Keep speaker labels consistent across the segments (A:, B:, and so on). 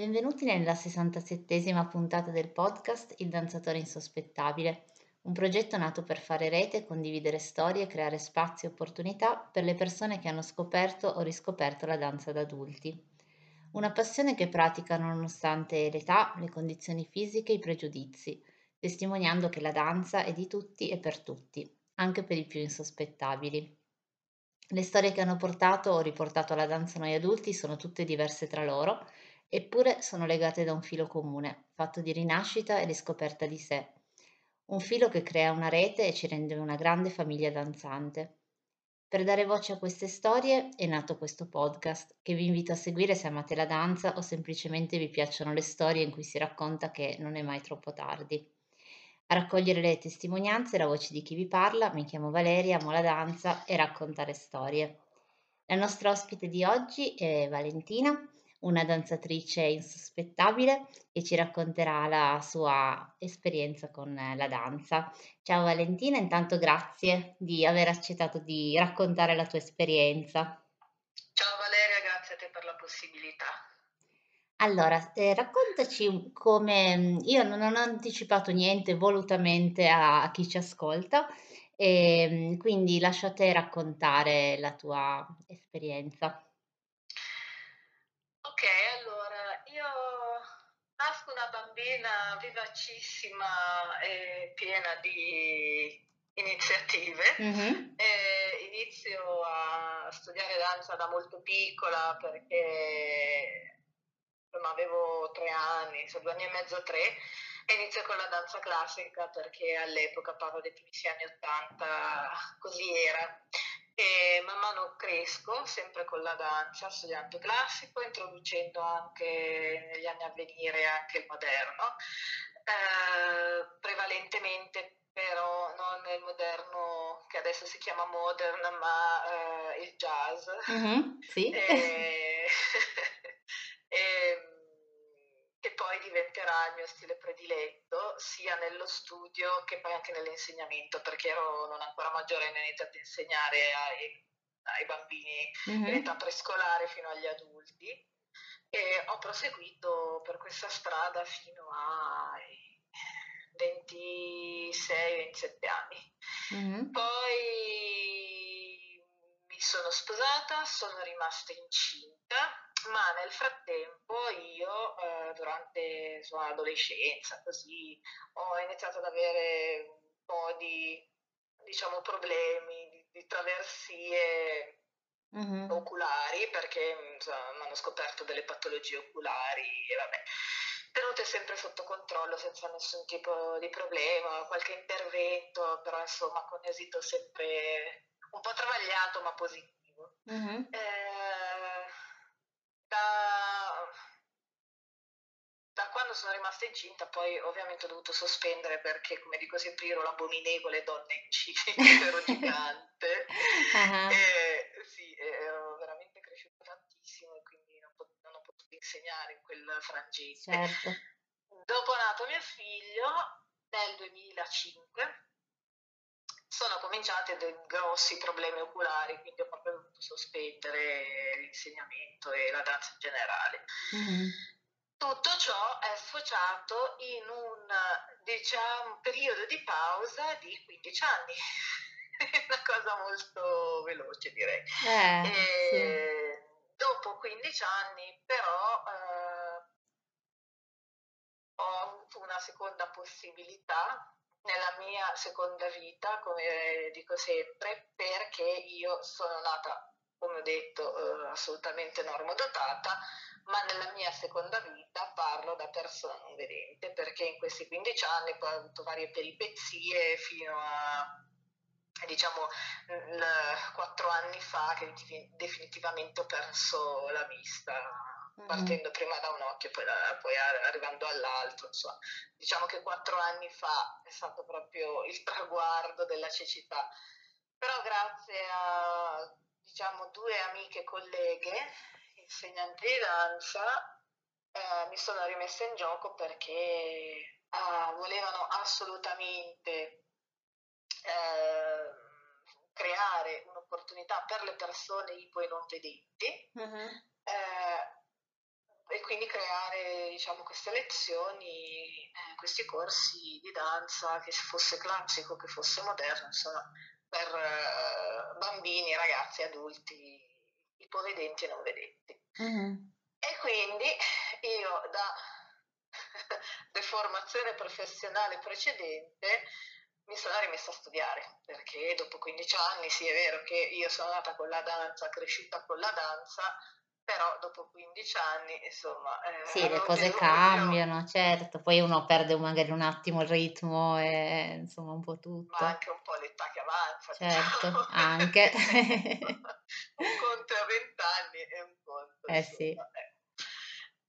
A: benvenuti nella 67esima puntata del podcast Il danzatore insospettabile, un progetto nato per fare rete, condividere storie e creare spazi e opportunità per le persone che hanno scoperto o riscoperto la danza da adulti. Una passione che praticano nonostante l'età, le condizioni fisiche e i pregiudizi, testimoniando che la danza è di tutti e per tutti, anche per i più insospettabili. Le storie che hanno portato o riportato alla danza noi adulti sono tutte diverse tra loro, eppure sono legate da un filo comune, fatto di rinascita e riscoperta di sé. Un filo che crea una rete e ci rende una grande famiglia danzante. Per dare voce a queste storie è nato questo podcast che vi invito a seguire se amate la danza o semplicemente vi piacciono le storie in cui si racconta che non è mai troppo tardi. A raccogliere le testimonianze e la voce di chi vi parla, mi chiamo Valeria, amo la danza e raccontare storie. La nostra ospite di oggi è Valentina, una danzatrice insospettabile che ci racconterà la sua esperienza con la danza. Ciao Valentina, intanto grazie di aver accettato di raccontare la tua esperienza.
B: Ciao Valeria, grazie a te per la possibilità.
A: Allora, eh, raccontaci come io non ho anticipato niente volutamente a, a chi ci ascolta, e ehm, quindi lascio a te raccontare la tua esperienza.
B: Ok, allora io nasco una bambina vivacissima e piena di iniziative. Mm-hmm. inizio a studiare danza da molto piccola perché insomma, avevo tre anni, so, due anni e mezzo, tre, e inizio con la danza classica perché all'epoca, parlo dei primi anni Ottanta, così era. E man mano cresco sempre con la danza, studiando classico, introducendo anche negli anni a venire anche il moderno, eh, prevalentemente però non il moderno che adesso si chiama modern, ma eh, il jazz. Mm-hmm, sì. E, che poi diventerà il mio stile prediletto sia nello studio che poi anche nell'insegnamento perché ero non ancora maggiore e ho iniziato a insegnare ai, ai bambini mm-hmm. in età prescolare fino agli adulti e ho proseguito per questa strada fino ai 26-27 anni. Mm-hmm. Poi mi sono sposata, sono rimasta incinta ma nel frattempo io eh, durante insomma, l'adolescenza così ho iniziato ad avere un po' di diciamo problemi di, di traversie mm-hmm. oculari perché mi hanno scoperto delle patologie oculari e vabbè tenute sempre sotto controllo senza nessun tipo di problema qualche intervento però insomma con esito sempre un po' travagliato ma positivo mm-hmm. eh, da, da quando sono rimasta incinta poi ovviamente ho dovuto sospendere perché come dico sempre io ero l'abominevole donna incinta, ero gigante uh-huh. e sì, ero veramente cresciuta tantissimo e quindi non, pot- non ho potuto insegnare in quel frangente. Certo. Dopo nato mio figlio nel 2005 sono cominciati dei grossi problemi oculari, quindi ho proprio dovuto sospendere l'insegnamento e la danza in generale. Mm-hmm. Tutto ciò è sfociato in un diciamo, periodo di pausa di 15 anni, una cosa molto veloce direi. Eh, sì. Dopo 15 anni però eh, ho avuto una seconda possibilità nella mia seconda vita, come dico sempre, perché io sono nata, come ho detto, eh, assolutamente normodotata, ma nella mia seconda vita parlo da persona non vedente, perché in questi 15 anni poi ho avuto varie peripezie fino a diciamo quattro anni fa che definitivamente ho perso la vista partendo prima da un occhio e poi, poi, arrivando all'altro. Insomma. Diciamo che quattro anni fa è stato proprio il traguardo della cecità. Però grazie a diciamo, due amiche colleghe, insegnanti di danza, eh, mi sono rimessa in gioco perché eh, volevano assolutamente eh, creare un'opportunità per le persone ipo e non vedenti. Uh-huh e quindi creare diciamo, queste lezioni, eh, questi corsi di danza, che fosse classico, che fosse moderno, insomma, per eh, bambini, ragazzi, adulti, ipovedenti e non vedenti. Mm-hmm. E quindi io da deformazione professionale precedente mi sono rimessa a studiare perché dopo 15 anni sì è vero che io sono nata con la danza, cresciuta con la danza, però dopo 15 anni insomma...
A: Eh, sì, le cose cambiano, certo, poi uno perde magari un attimo il ritmo e insomma un po' tutto.
B: Ma anche un po' l'età che avanza.
A: Certo, diciamo. anche.
B: un conto a 20 anni e un conto...
A: Eh insomma, sì.
B: Eh.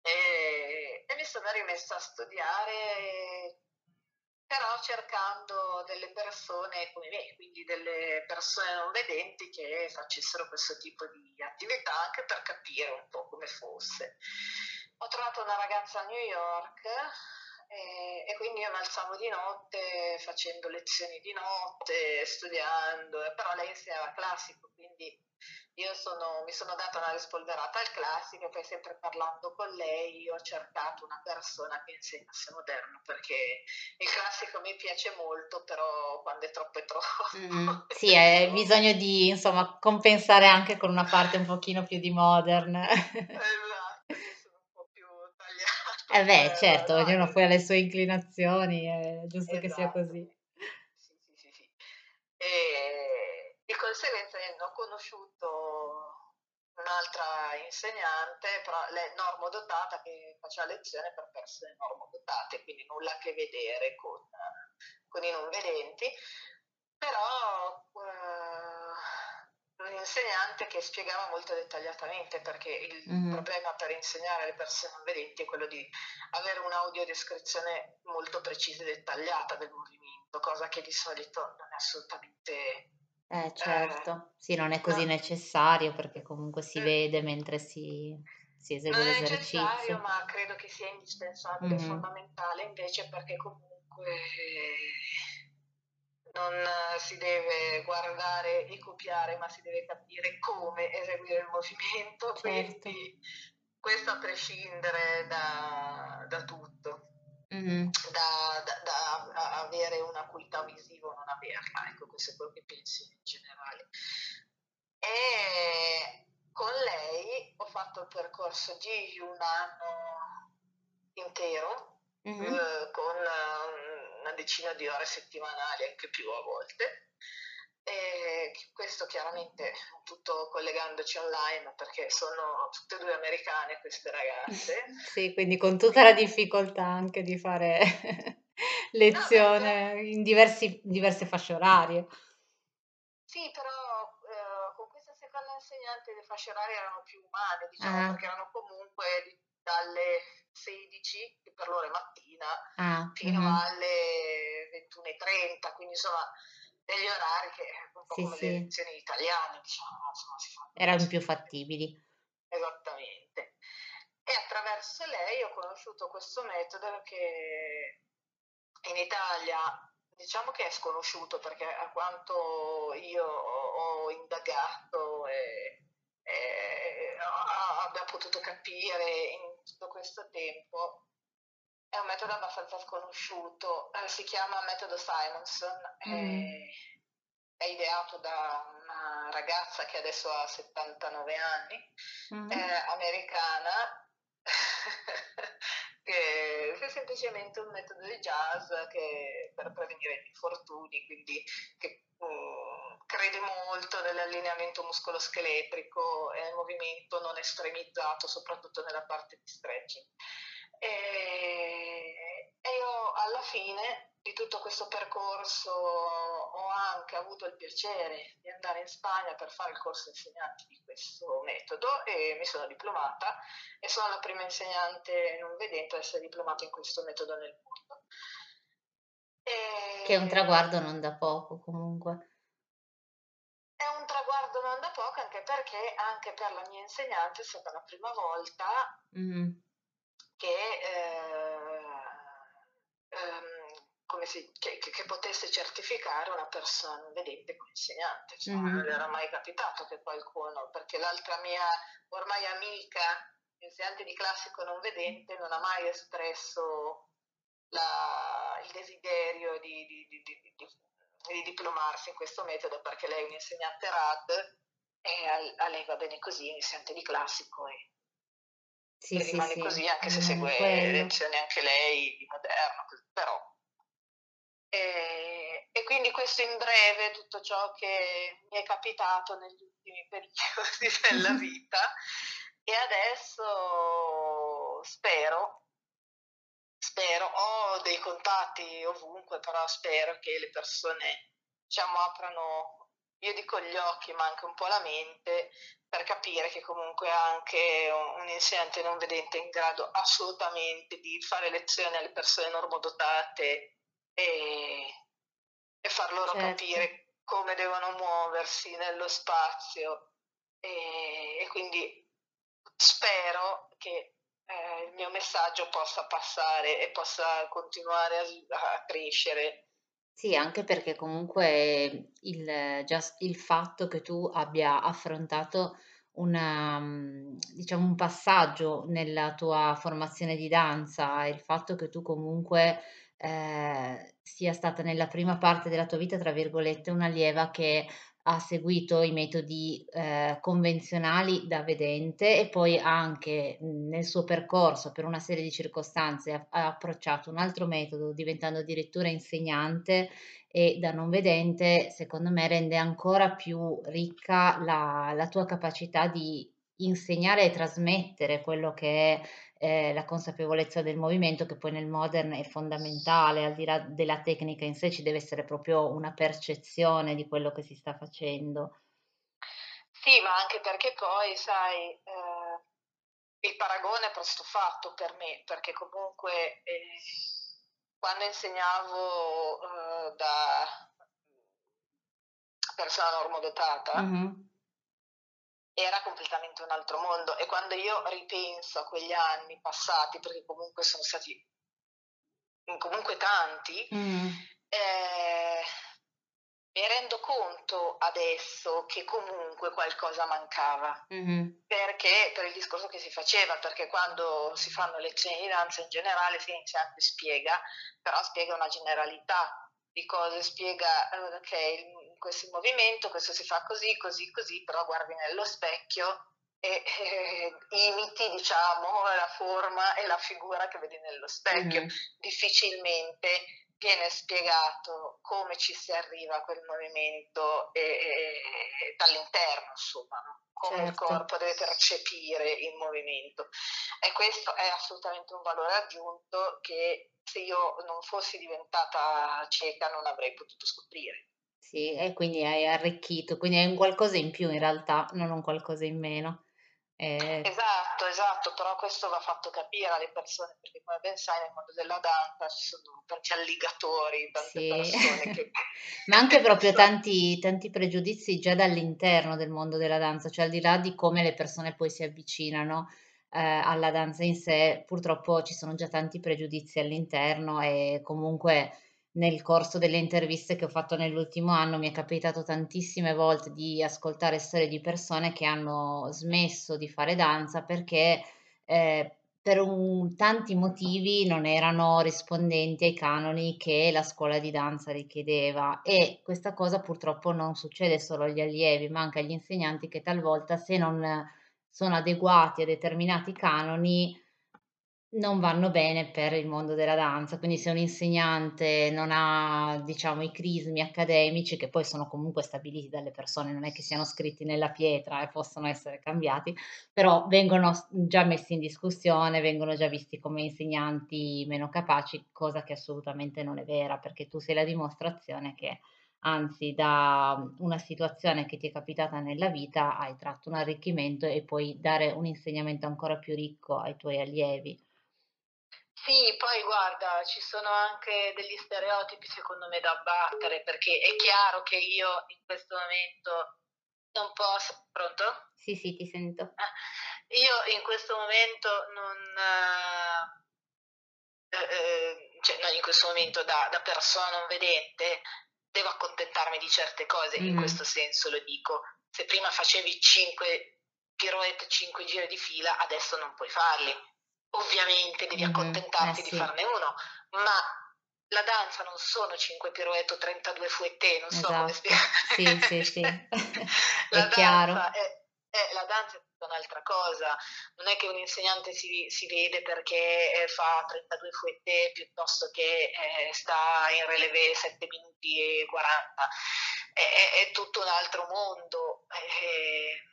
B: E, e mi sono rimessa a studiare però cercando delle persone come me, quindi delle persone non vedenti che facessero questo tipo di attività anche per capire un po' come fosse. Ho trovato una ragazza a New York e, e quindi io mi alzavo di notte facendo lezioni di notte, studiando, però lei insegnava classico, quindi io sono, mi sono data una rispolverata al classico e poi sempre parlando con lei ho cercato una persona che insegnasse moderno perché il classico mi piace molto, però quando è troppo è troppo.
A: Mm, sì, hai bisogno di insomma compensare anche con una parte un pochino più di modern.
B: esatto, io sono un po' più tagliata.
A: Eh beh, certo, ognuno poi ha le sue inclinazioni, è giusto esatto. che sia esatto. così.
B: Sì, sì, sì, sì. E di conseguenza ho conosciuto un'altra insegnante, normodotata che faceva lezione per persone normodotate, quindi nulla a che vedere con, con i non vedenti, però eh, un insegnante che spiegava molto dettagliatamente perché il mm-hmm. problema per insegnare alle persone non vedenti è quello di avere un'audiodescrizione molto precisa e dettagliata del movimento, cosa che di solito non è assolutamente
A: eh certo, sì, non è così No, necessario perché comunque si mm, vede mentre si, si esegue
B: non è necessario, ma credo che sia indispensabile, Mhm. fondamentale invece perché comunque non si deve guardare e copiare, ma si deve capire come eseguire il movimento,
A: Certo.
B: quindi questo a prescindere da, da tutto
A: mm-hmm.
B: da, da, da, avere un'acuità visiva o non averla, ecco questo è quello che penso in generale. E con lei ho fatto il percorso di un anno intero mm-hmm. eh, con una decina di ore settimanali, anche più a volte e questo chiaramente tutto collegandoci online perché sono tutte e due americane queste ragazze.
A: sì, quindi con tutta la difficoltà anche di fare lezione no, in diversi, diverse fasce orarie.
B: Sì, però eh, con questa seconda insegnante le fasce orarie erano più umane, diciamo, ah. perché erano comunque dalle 16, che per loro è mattina, ah. fino mm-hmm. alle 21.30, quindi insomma degli orari che un po' sì, come sì. le lezioni italiane, diciamo, insomma, si fanno
A: erano più fattibili.
B: Esattamente. E attraverso lei ho conosciuto questo metodo che in Italia diciamo che è sconosciuto perché a quanto io ho, indagato e, e abbia potuto capire in tutto questo tempo, è un metodo abbastanza sconosciuto, eh, si chiama metodo Simonson, mm. è, è, ideato da una ragazza che adesso ha 79 anni, mm. americana, che è semplicemente un metodo di jazz che, per prevenire gli infortuni, quindi che um, crede molto nell'allineamento muscoloscheletrico e nel movimento non estremizzato, soprattutto nella parte di stretching. E, e io alla fine di tutto questo percorso ho anche avuto il piacere di andare in Spagna per fare il corso insegnanti di questo metodo e mi sono diplomata e sono la prima insegnante non vedente ad essere diplomata in questo metodo nel mondo.
A: E... Che è un traguardo non da poco comunque.
B: È un traguardo non da poco anche perché anche per la mia insegnante è stata la prima volta mm che, eh, come si, che, che, potesse certificare una persona vedente come insegnante. Cioè, mm-hmm. Non era mai capitato che qualcuno, perché l'altra mia ormai amica l'insegnante di classico non vedente non ha mai espresso la, il desiderio di, di, di, di, diplomarsi in questo metodo perché lei è un insegnante RAD e a, lei va bene così, insegnante di classico e, sì, e sì, rimane sì. così anche se segue quello. lezioni anche lei di moderno, però e, e, quindi questo in breve tutto ciò che mi è capitato negli ultimi periodi della vita e adesso spero, spero, ho dei contatti ovunque, però spero che le persone diciamo aprano, io dico gli occhi ma anche un po' la mente per capire che comunque anche un, insegnante non vedente è in grado assolutamente di fare lezioni alle persone normodotate e, e far loro certo. capire come devono muoversi nello spazio e, e quindi spero che eh, il mio messaggio possa passare e possa continuare a, a crescere.
A: Sì, anche perché comunque il, just, il fatto che tu abbia affrontato una, diciamo, un passaggio nella tua formazione di danza, il fatto che tu comunque eh, sia stata nella prima parte della tua vita, tra virgolette, un'allieva che ha seguito i metodi eh, convenzionali da vedente e poi anche nel suo percorso per una serie di circostanze ha, ha approcciato un altro metodo diventando addirittura insegnante e da non vedente secondo me rende ancora più ricca la, la tua capacità di insegnare e trasmettere quello che è eh, la consapevolezza del movimento che poi nel modern è fondamentale, al di là della tecnica in sé ci deve essere proprio una percezione di quello che si sta facendo.
B: Sì, ma anche perché poi, sai, eh, il paragone è presto fatto per me, perché comunque eh, quando insegnavo eh, da persona normodotata, mm-hmm era completamente un altro mondo e quando io ripenso a quegli anni passati, perché comunque sono stati comunque tanti, mm. eh, mi rendo conto adesso che comunque qualcosa mancava, mm-hmm. perché per il discorso che si faceva, perché quando si fanno lezioni di danza in generale si l'insegnante spiega, però spiega una generalità di cose, spiega eh, che okay, questo movimento, questo si fa così, così, così, però guardi nello specchio e eh, imiti, diciamo, la forma e la figura che vedi nello specchio. Mm-hmm. Difficilmente viene spiegato come ci si arriva a quel movimento e, e, dall'interno, insomma, no? come certo. il corpo deve percepire il movimento. E questo è assolutamente un valore aggiunto che se io non fossi diventata cieca non avrei potuto scoprire.
A: Sì, e quindi hai arricchito, quindi hai un qualcosa in più in realtà, non un qualcosa in meno.
B: Eh... Esatto, esatto, però questo va fatto capire alle persone perché come ben sai nel mondo della danza ci sono tanti alligatori, tante sì. persone che...
A: Ma anche proprio tanti, tanti pregiudizi già dall'interno del mondo della danza, cioè al di là di come le persone poi si avvicinano eh, alla danza in sé, purtroppo ci sono già tanti pregiudizi all'interno e comunque nel corso delle interviste che ho fatto nell'ultimo anno mi è capitato tantissime volte di ascoltare storie di persone che hanno smesso di fare danza perché eh, per un, tanti motivi non erano rispondenti ai canoni che la scuola di danza richiedeva. E questa cosa purtroppo non succede solo agli allievi ma anche agli insegnanti che talvolta se non sono adeguati a determinati canoni non vanno bene per il mondo della danza, quindi se un insegnante non ha, diciamo, i crismi accademici, che poi sono comunque stabiliti dalle persone, non è che siano scritti nella pietra e possono essere cambiati, però vengono già messi in discussione, vengono già visti come insegnanti meno capaci, cosa che assolutamente non è vera, perché tu sei la dimostrazione che anzi da una situazione che ti è capitata nella vita hai tratto un arricchimento e puoi dare un insegnamento ancora più ricco ai tuoi allievi.
B: Sì, poi guarda, ci sono anche degli stereotipi secondo me da abbattere, perché è chiaro che io in questo momento non posso... Pronto?
A: Sì, sì, ti sento.
B: Ah, io in questo momento non... Eh, eh, cioè non in questo momento da, da, persona non vedente, devo accontentarmi di certe cose, mm. in questo senso lo dico. Se prima facevi 5 pirouette 5 giri di fila, adesso non puoi farli. Ovviamente devi
A: Mhm,
B: accontentarti
A: eh
B: di
A: sì,
B: farne uno, ma la danza non sono 5 pirouette o 32 fouetté, non so come
A: esatto. Sì, sì, sì,
B: spiegare.
A: è
B: la
A: chiaro.
B: danza è, è- la danza è tutta un'altra cosa, non è che un insegnante si, si vede perché eh, fa 32 fouetté piuttosto che eh, sta in relevé 7 minuti e 40, è, è- tutto un altro mondo. eh,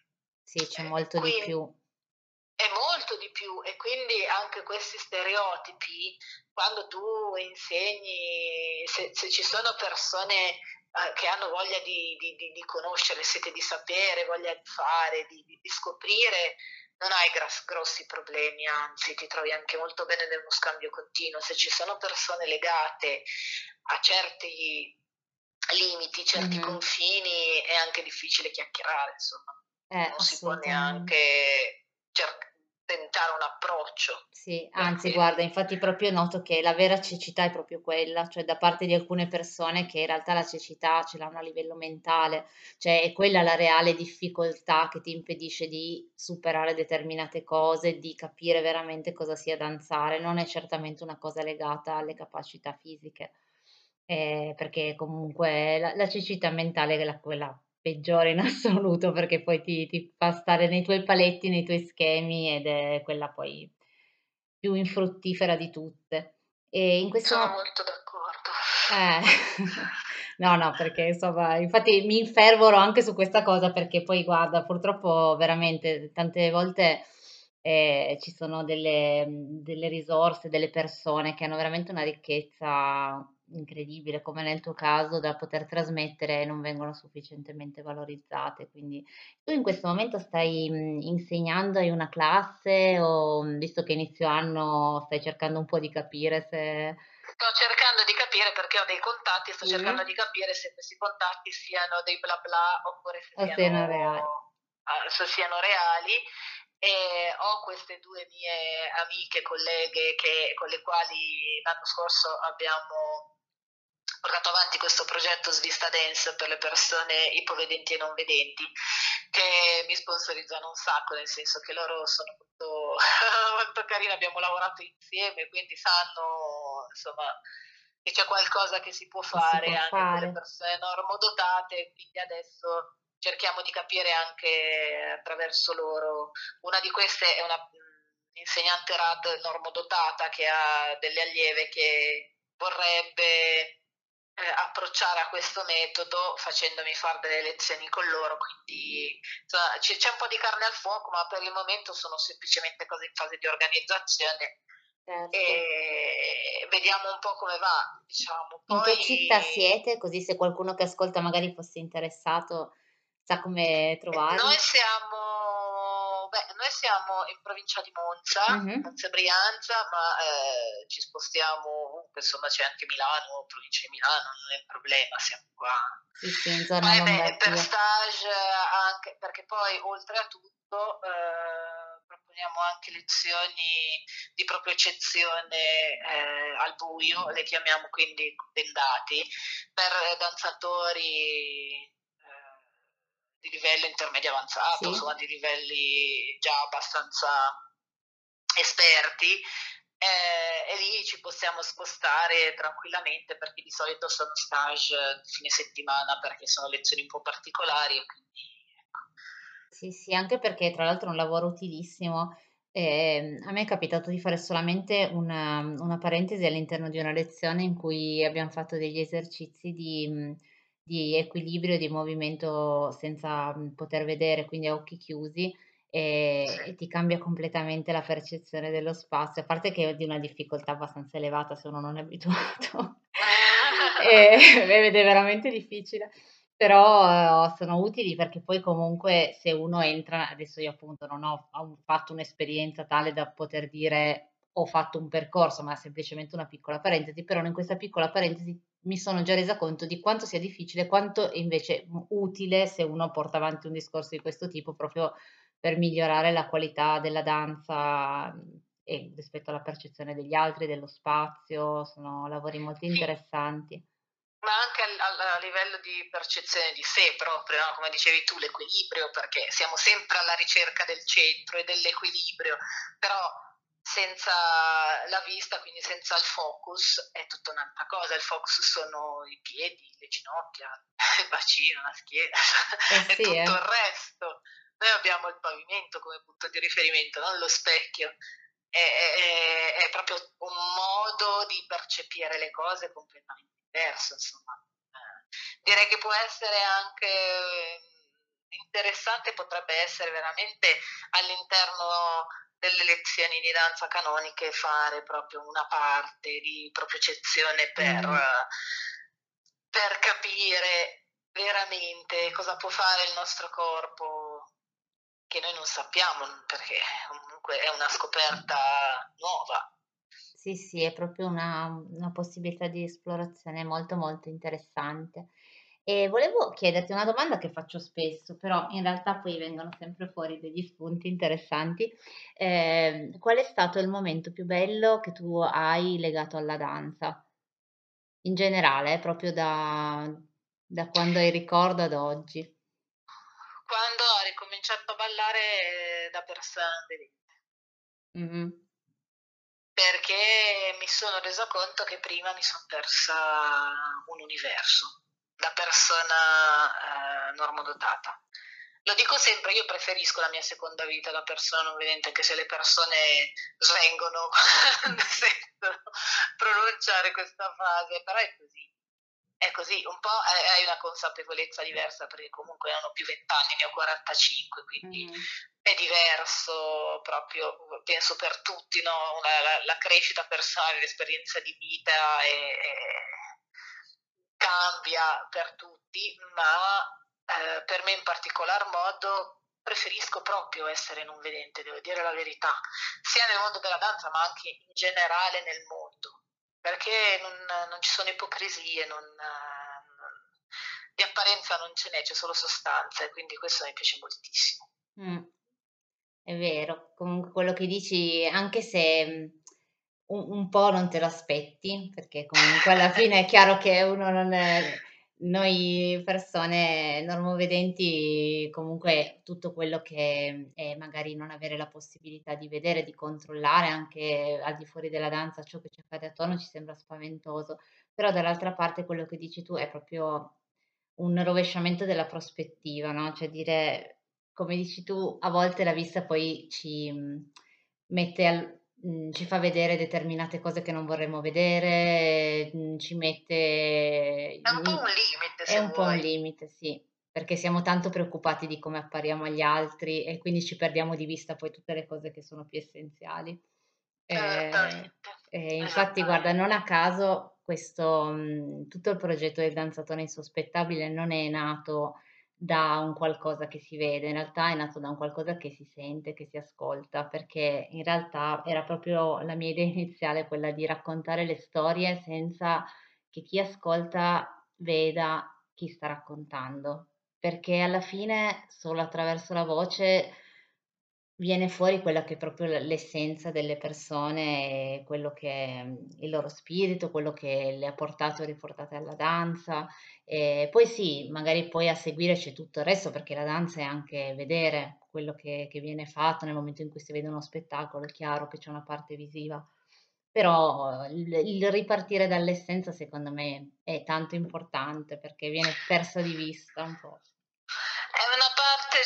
A: Sì, c'è
B: eh,
A: molto di
B: quindi
A: più.
B: È molto di più e quindi anche questi stereotipi, quando tu insegni, se, se ci sono persone eh, che hanno voglia di, di- di- di conoscere, sete di sapere, voglia di fare, di, scoprire, non hai gras- grossi problemi, anzi ti trovi anche molto bene nello scambio continuo. Se ci sono persone legate a certi limiti, certi
A: Mhm.
B: confini, è anche difficile chiacchierare, insomma
A: Eh,
B: non si può neanche cer- tentare un approccio.
A: Sì, anzi, guarda, infatti proprio noto che la vera cecità è proprio quella, cioè da parte di alcune persone che in realtà la cecità ce l'hanno a livello mentale, cioè è quella la reale difficoltà che ti impedisce di superare determinate cose, di capire veramente cosa sia danzare, non è certamente una cosa legata alle capacità fisiche, eh, perché comunque la, la cecità mentale è la, quella peggiore in assoluto perché poi ti, ti fa stare nei tuoi paletti, nei tuoi schemi ed è quella poi più infruttifera di tutte. E in questo
B: Sono
A: mo-
B: molto d'accordo.
A: eh, no, no, perché insomma, infatti mi infervoro anche su questa cosa perché poi guarda, purtroppo veramente tante volte eh, ci sono delle, delle risorse, delle persone che hanno veramente una ricchezza incredibile, come nel tuo caso, da poter trasmettere non vengono sufficientemente valorizzate. Quindi tu in questo momento stai mh, insegnando, hai una classe o mh, visto che inizio anno stai cercando un po' di capire se...
B: Sto cercando di capire perché ho dei contatti, sto
A: Sì?
B: cercando di capire se questi contatti siano dei bla bla oppure se siano,
A: siano reali.
B: se siano reali. E ho queste due mie amiche, colleghe che- con le quali l'anno scorso abbiamo portato avanti questo progetto Svista Dance per le persone ipovedenti e non vedenti, che mi sponsorizzano un sacco, nel senso che loro sono molto, molto carini, abbiamo lavorato insieme, quindi sanno insomma che c'è qualcosa che si può
A: Che si
B: fare
A: può
B: anche con le
A: fare.
B: persone normodotate, quindi adesso cerchiamo di capire anche attraverso loro. Una di queste è una mh, insegnante RAD normodotata che ha delle allieve che vorrebbe eh, approcciare a questo metodo facendomi fare delle lezioni con loro, quindi insomma, c'è, c'è un po' di carne al fuoco, ma per il momento sono semplicemente cose in fase di organizzazione
A: Certo.
B: e vediamo un po' come va, diciamo.
A: In che città
B: Poi
A: siete? Così se qualcuno che ascolta magari fosse interessato sa come trovarli.
B: Noi siamo, noi siamo in provincia di Monza,
A: Mhm.
B: Monza Brianza, ma eh, ci spostiamo ovunque, insomma c'è anche Milano, provincia di Milano, non è un problema, siamo qua.
A: Sì, sì,
B: Poi beh, per stage anche, perché poi oltre a tutto eh, proponiamo anche lezioni di proprio eccezione eh, al buio, le chiamiamo quindi bendati, per danzatori di livello intermedio avanzato,
A: Sì.
B: insomma di livelli già abbastanza esperti. eh, e lì ci possiamo spostare tranquillamente perché di solito sono stage di fine settimana perché sono lezioni un po' particolari quindi ecco.
A: Sì, sì, anche perché tra l'altro è un lavoro utilissimo. Ehm, a me è capitato di fare solamente una, una parentesi all'interno di una lezione in cui abbiamo fatto degli esercizi di, di equilibrio e di movimento senza mh, poter vedere, quindi a occhi chiusi, e,
B: Sì.
A: e ti cambia completamente la percezione dello spazio, a parte che è di una difficoltà abbastanza elevata se uno non è abituato, e, ed è veramente difficile. Però eh, sono utili perché poi comunque se uno entra, adesso io appunto non ho, ho fatto un'esperienza tale da poter dire ho fatto un percorso, ma semplicemente una piccola parentesi, però in questa piccola parentesi mi sono già resa conto di quanto sia difficile, quanto è invece utile se uno porta avanti un discorso di questo tipo proprio per migliorare la qualità della danza mh, e rispetto alla percezione degli altri, dello spazio, sono lavori molto
B: Sì.
A: interessanti.
B: ma anche a, a, livello di percezione di sé proprio, no? come dicevi tu, l'equilibrio, perché siamo sempre alla ricerca del centro e dell'equilibrio, però senza la vista, quindi senza il focus, è tutta un'altra cosa. Il focus sono i piedi, le ginocchia, il bacino, la schiena, eh sì, è tutto eh. il resto. Noi abbiamo il pavimento come punto di riferimento, non lo specchio. È, è, è proprio un modo di percepire le cose completamente diverso. Insomma. Eh, direi che può essere anche interessante, potrebbe essere veramente all'interno delle lezioni di danza canoniche fare proprio una parte di propiocezione per, mm. per capire veramente cosa può fare il nostro corpo che noi non sappiamo perché comunque è una scoperta nuova.
A: Sì, sì, è proprio una, una possibilità di esplorazione molto molto interessante. E volevo chiederti una domanda che faccio spesso, però in realtà poi vengono sempre fuori degli spunti interessanti. Eh, qual è stato il momento più bello che tu hai legato alla danza? In generale, proprio da, da quando hai ricordo ad oggi.
B: Quando ho ricominciato a ballare da persona mm-hmm. Perché mi sono resa conto che prima mi sono persa un universo da persona eh, normodotata. Lo dico sempre, io preferisco la mia seconda vita da persona non vedente, anche se le persone svengono quando sentono pronunciare questa frase, però è così. È così, un po' hai una consapevolezza diversa perché comunque non ho più 20 anni, ne ho 45, quindi mm. è diverso proprio, penso per tutti, no? la, la, la, crescita personale, l'esperienza di vita è, è cambia per tutti, ma eh, per me in particolar modo preferisco proprio essere non vedente, devo dire la verità, sia nel mondo della danza ma anche in generale nel mondo, perché non, non ci sono ipocrisie, non, non, di apparenza non ce n'è, c'è solo sostanza e quindi questo mi piace moltissimo.
A: Mm, è vero, comunque quello che dici, anche se un, un po' non te lo aspetti, perché comunque alla fine è chiaro che uno non è, noi persone normovedenti comunque tutto quello che è magari non avere la possibilità di vedere, di controllare anche al di fuori della danza ciò che ci accade attorno ci sembra spaventoso, però dall'altra parte quello che dici tu è proprio un rovesciamento della prospettiva, no? Cioè dire, come dici tu, a volte la vista poi ci mette al, Mhmm, ci fa vedere determinate cose che non vorremmo vedere, mhmm, ci mette
B: È un po' un limite
A: È un po' un limite, sì, perché siamo tanto preoccupati di come appariamo agli altri e quindi ci perdiamo di vista poi tutte le cose che sono più essenziali. Ehm, e infatti guarda, non a caso questo mhmm, tutto il progetto del danzatore insospettabile non è nato da un qualcosa che si vede, in realtà è nato da un qualcosa che si sente, che si ascolta, perché in realtà era proprio la mia idea iniziale quella di raccontare le storie senza che chi ascolta veda chi sta raccontando, perché alla fine solo attraverso la voce viene fuori quella che è proprio l'essenza delle persone, quello che è mhmm, il loro spirito, quello che le ha portato e riportate alla danza. E poi sì, magari poi a seguire c'è tutto il resto, perché la danza è anche vedere quello che, che viene fatto nel momento in cui si vede uno spettacolo, è chiaro che c'è una parte visiva. Però il, il ripartire dall'essenza secondo me è tanto importante perché viene persa di vista un po'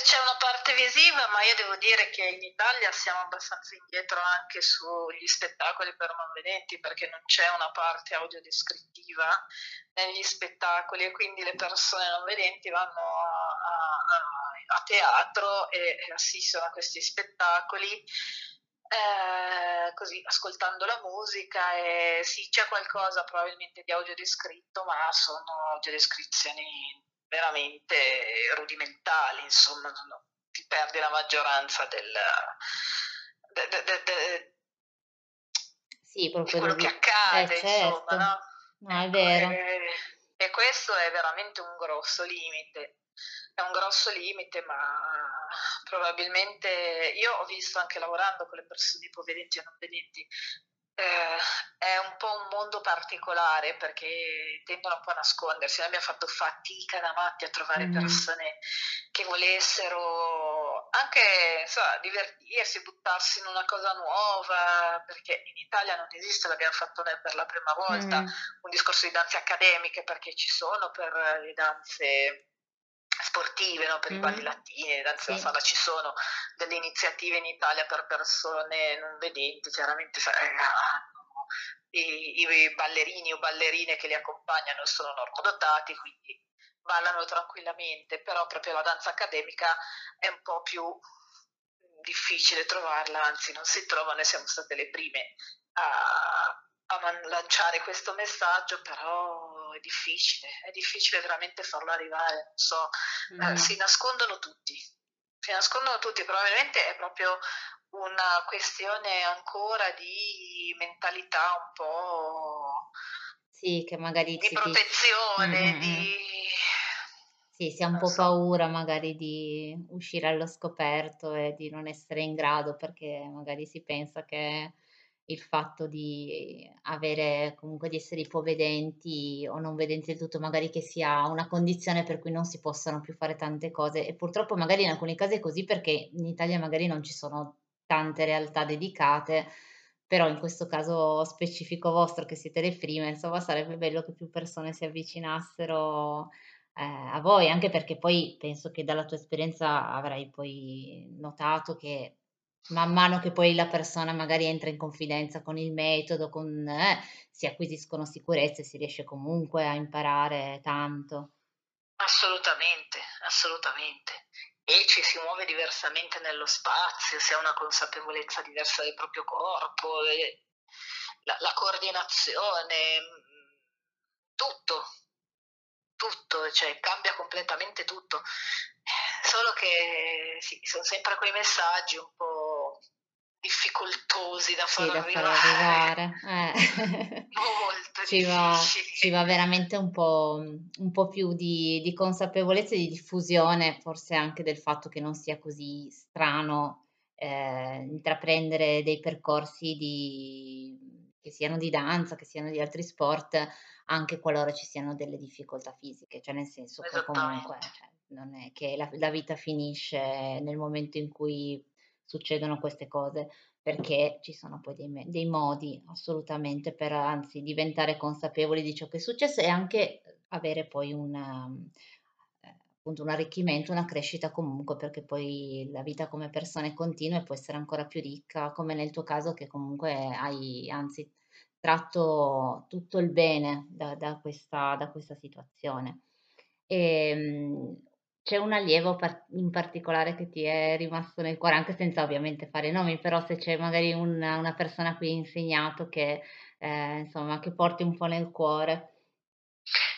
B: c'è una parte visiva, ma io devo dire che in Italia siamo abbastanza indietro anche sugli spettacoli per non vedenti, perché non c'è una parte audiodescrittiva negli spettacoli e quindi le persone non vedenti vanno a, a, a teatro e, e assistono a questi spettacoli. Eh, così ascoltando la musica e sì c'è qualcosa probabilmente di audiodescritto ma sono audiodescrizioni veramente rudimentali, insomma, no, ti perdi la maggioranza del, de, de, de,
A: sì, proprio
B: di quello che accade,
A: eh, certo.
B: insomma, no?
A: No, è ecco, vero.
B: E, e questo è veramente un grosso limite è un grosso limite, ma probabilmente io ho visto anche lavorando con le persone ipovedenti e non vedenti, Eh, è un po' un mondo particolare perché tendono un po' a nascondersi. Noi abbiamo fatto fatica da matti a trovare
A: Mhm.
B: persone che volessero anche insomma, divertirsi, buttarsi in una cosa nuova, perché in Italia non esiste, l'abbiamo fatto noi per la prima volta,
A: Mhm.
B: un discorso di danze accademiche, perché ci sono per le danze sportive, no? per i balli
A: Mhm.
B: latini, le danze da
A: Sì.
B: sala ci sono delle iniziative in Italia per persone non vedenti, chiaramente sa- eh, i, i ballerini o ballerine che li accompagnano sono normodotati, quindi ballano tranquillamente, però proprio la danza accademica è un po' più difficile trovarla, anzi non si trova, noi siamo state le prime a, a lanciare questo messaggio, però è difficile, è difficile veramente farlo arrivare, non so, eh,
A: Mhm.
B: si nascondono tutti, si nascondono tutti, probabilmente è proprio una questione ancora di mentalità un po'
A: Sì, che magari
B: di
A: ti... Mm,
B: protezione,
A: mm, mm.
B: di...
A: Sì, si ha un
B: non
A: po'
B: so.
A: paura magari di uscire allo scoperto e di non essere in grado perché magari si pensa che il fatto di avere comunque di essere ipovedenti o non vedenti del tutto, magari che sia una condizione per cui non si possano più fare tante cose. E purtroppo magari in alcuni casi è così perché in Italia magari non ci sono tante realtà dedicate, però in questo caso specifico vostro che siete le prime, insomma sarebbe bello che più persone si avvicinassero eh, a voi, anche perché poi penso che dalla tua esperienza avrai poi notato che man mano che poi la persona magari entra in confidenza con il metodo, con, eh, si acquisiscono sicurezze, si riesce comunque a imparare tanto.
B: Assolutamente, assolutamente. E ci si muove diversamente nello spazio, si ha una consapevolezza diversa del proprio corpo, la, la coordinazione, mm, tutto, tutto, cioè cambia completamente tutto. Solo che sì, sono sempre quei messaggi un po' difficoltosi da far
A: Sì, da far
B: arrivare,
A: arrivare. Eh.
B: molto
A: Ci va, ci va veramente un po', un po' più di, di consapevolezza e di diffusione, forse anche del fatto che non sia così strano eh, intraprendere dei percorsi di, che siano di danza, che siano di altri sport, anche qualora ci siano delle difficoltà fisiche, cioè nel senso che comunque cioè, non è che la, la vita finisce nel momento in cui succedono queste cose perché ci sono poi dei, dei modi assolutamente per anzi diventare consapevoli di ciò che è successo e anche avere poi una, eh, appunto un arricchimento, una crescita comunque, perché poi la vita come persona è continua e può essere ancora più ricca, come nel tuo caso che comunque hai anzi tratto tutto il bene da, da questa, da questa situazione. E, c'è un allievo in particolare che ti è rimasto nel cuore, anche senza ovviamente fare nomi, però se c'è magari una, una persona hai insegnato che, eh, insomma, che porti un po' nel cuore.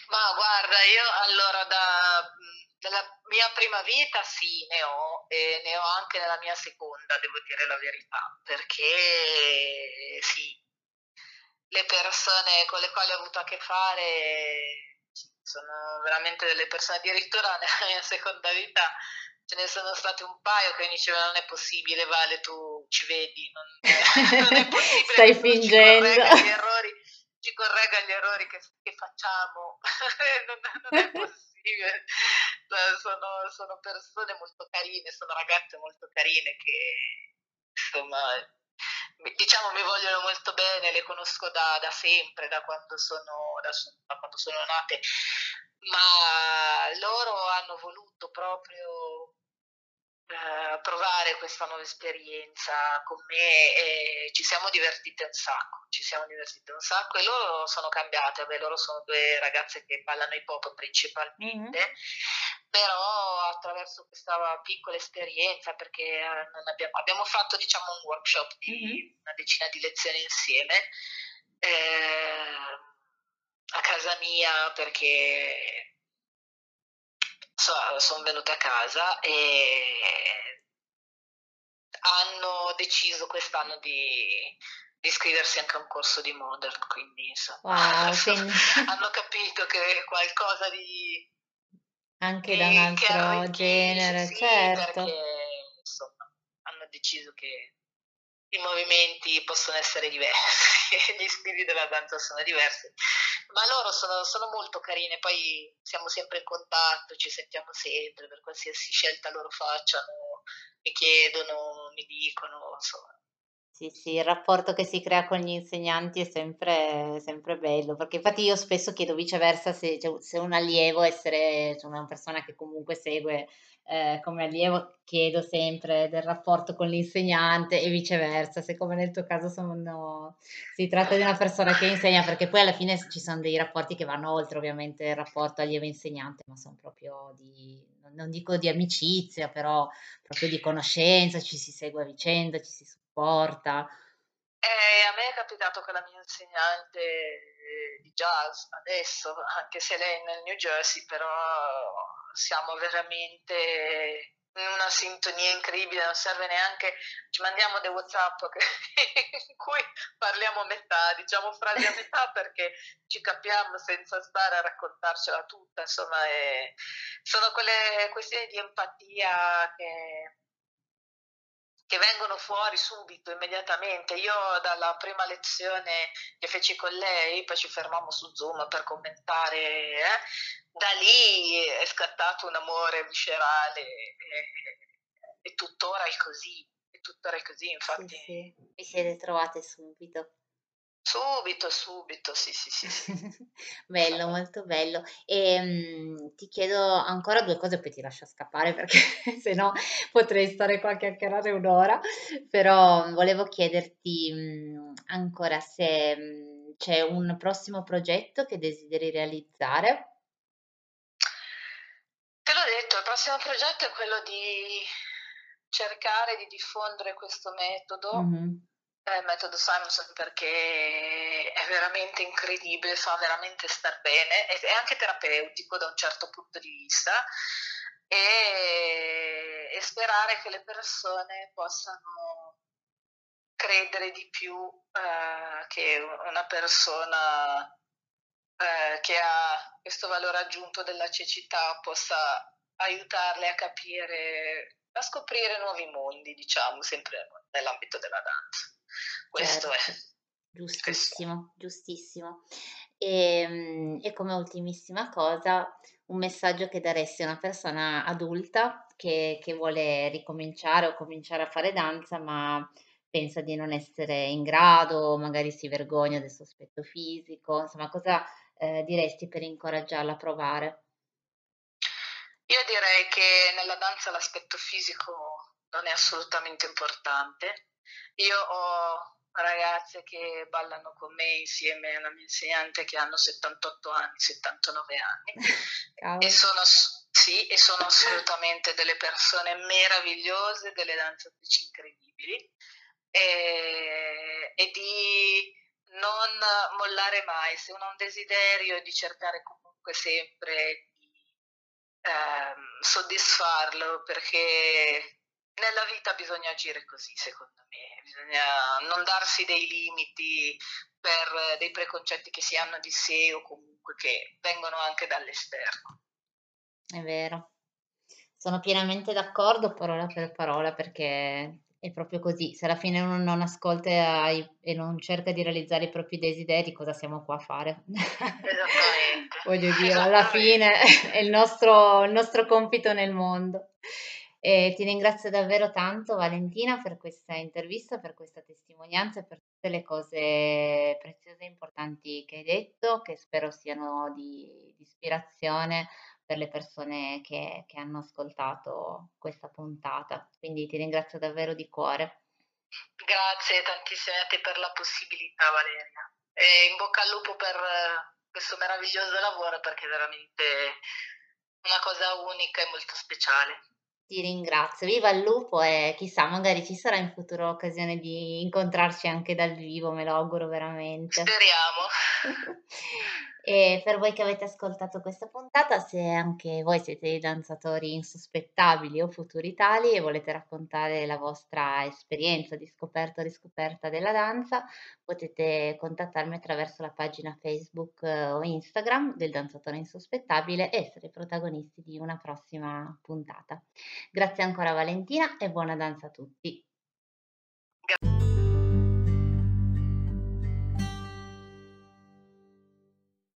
B: Ma guarda, io allora da, dalla mia prima vita sì, ne ho, e ne ho anche nella mia seconda, devo dire la verità, perché sì, le persone con le quali ho avuto a che fare sono veramente delle persone, addirittura nella mia seconda vita ce ne sono state un paio che mi dicevano non è possibile Vale, tu ci vedi, non, non è possibile
A: Stai
B: tu ci
A: fingendo.
B: corregga gli errori, ci corregga gli errori che, che facciamo, non, non è possibile. Sono, sono persone molto carine, sono ragazze molto carine che insomma diciamo mi vogliono molto bene, le conosco da, da sempre, da quando, sono, da, da quando sono nate, ma loro hanno voluto proprio eh, provare questa nuova esperienza con me e ci siamo divertite un sacco, ci siamo divertite un sacco e loro sono cambiate, vabbè loro sono due ragazze che ballano hip hop principalmente, mm-hmm. però attraverso questa piccola esperienza, perché eh, abbiamo, abbiamo, fatto diciamo un workshop di mm-hmm. una decina di lezioni insieme eh, a casa mia perché sono venute a casa e hanno deciso quest'anno di, di iscriversi anche a un corso di modern, quindi insomma
A: wow, quindi...
B: hanno capito che qualcosa di
A: anche da un altro genere,
B: sì,
A: certo.
B: Perché insomma hanno deciso che i movimenti possono essere diversi, gli stili della danza sono diversi, ma loro sono, sono, molto carine, poi siamo sempre in contatto, ci sentiamo sempre, per qualsiasi scelta loro facciano, mi chiedono, mi dicono, insomma.
A: Sì, sì, il rapporto che si crea con gli insegnanti è sempre, sempre bello, perché infatti io spesso chiedo viceversa se, cioè, se un allievo essere cioè una persona che comunque segue eh, come allievo chiedo sempre del rapporto con l'insegnante e viceversa, se come nel tuo caso sono, si tratta di una persona che insegna, perché poi alla fine ci sono dei rapporti che vanno oltre ovviamente il rapporto allievo-insegnante, ma sono proprio di, non dico di amicizia, però proprio di conoscenza, ci si segue a vicenda, ci si supporta.
B: Eh, a me è capitato con la mia insegnante di jazz adesso, anche se lei è nel New Jersey, però siamo veramente in una sintonia incredibile, non serve neanche, ci mandiamo dei WhatsApp in cui parliamo a metà, diciamo frasi a metà perché ci capiamo senza stare a raccontarcela tutta, insomma, è, sono quelle questioni di empatia che che vengono fuori subito, immediatamente. Io dalla prima lezione che feci con lei, poi ci fermammo su Zoom per commentare, eh, da lì è scattato un amore viscerale e, e tuttora è così, è tuttora è così, infatti. Sì,
A: sì. Vi siete trovate subito.
B: Subito, subito, sì, sì, sì. sì.
A: bello, molto bello. E um, ti chiedo ancora due cose, poi ti lascio scappare perché se no potrei stare qua a chiacchierare un'ora, però volevo chiederti um, ancora se um, c'è un prossimo progetto che desideri realizzare.
B: Te l'ho detto, il prossimo progetto è quello di cercare di diffondere questo metodo. Mm-hmm il metodo Simonson perché è veramente incredibile, fa veramente star bene, è anche terapeutico da un certo punto di vista e, e sperare che le persone possano credere di più uh, che una persona uh, che ha questo valore aggiunto della cecità possa aiutarle a capire, a scoprire nuovi mondi, diciamo, sempre nell'ambito della danza. Questo certo. è.
A: Giustissimo, giustissimo. E, ehm, e, come ultimissima cosa, un messaggio che daresti a una persona adulta che, che, vuole ricominciare o cominciare a fare danza, ma pensa di non essere in grado, magari si vergogna del suo aspetto fisico, insomma, cosa eh, diresti per incoraggiarla a provare?
B: Io direi che nella danza l'aspetto fisico non è assolutamente importante. Io ho ragazze che ballano con me insieme alla mia insegnante che hanno 78 anni, 79 anni. E sono, sì, e sono assolutamente delle persone meravigliose, delle danzatrici incredibili. E, e di non mollare mai, se uno ha un desiderio di cercare comunque sempre di ehm, soddisfarlo perché nella vita bisogna agire così, secondo me, bisogna non darsi dei limiti per dei preconcetti che si hanno di sé o comunque che vengono anche dall'esterno.
A: È vero, sono pienamente d'accordo parola per parola perché è proprio così, se alla fine uno non ascolta e non cerca di realizzare i propri desideri, cosa siamo qua a fare?
B: Esattamente.
A: Voglio dire, Esattamente. alla fine è il nostro, il nostro compito nel mondo. E ti ringrazio davvero tanto Valentina per questa intervista, per questa testimonianza e per tutte le cose preziose e importanti che hai detto, che spero siano di, di ispirazione per le persone che, che hanno ascoltato questa puntata. Quindi ti ringrazio davvero di cuore.
B: Grazie tantissime a te per la possibilità Valeria e in bocca al lupo per questo meraviglioso lavoro perché è veramente una cosa unica e molto speciale.
A: Ti ringrazio, viva il lupo e chissà, magari ci sarà in futuro occasione di incontrarci anche dal vivo, me lo auguro veramente.
B: Speriamo.
A: E per voi che avete ascoltato questa puntata, se anche voi siete dei danzatori insospettabili o futuri tali e volete raccontare la vostra esperienza di scoperta o riscoperta della danza, potete contattarmi attraverso la pagina Facebook eh, o Instagram del danzatore insospettabile e essere protagonisti di una prossima puntata. Grazie ancora Valentina e buona danza a tutti.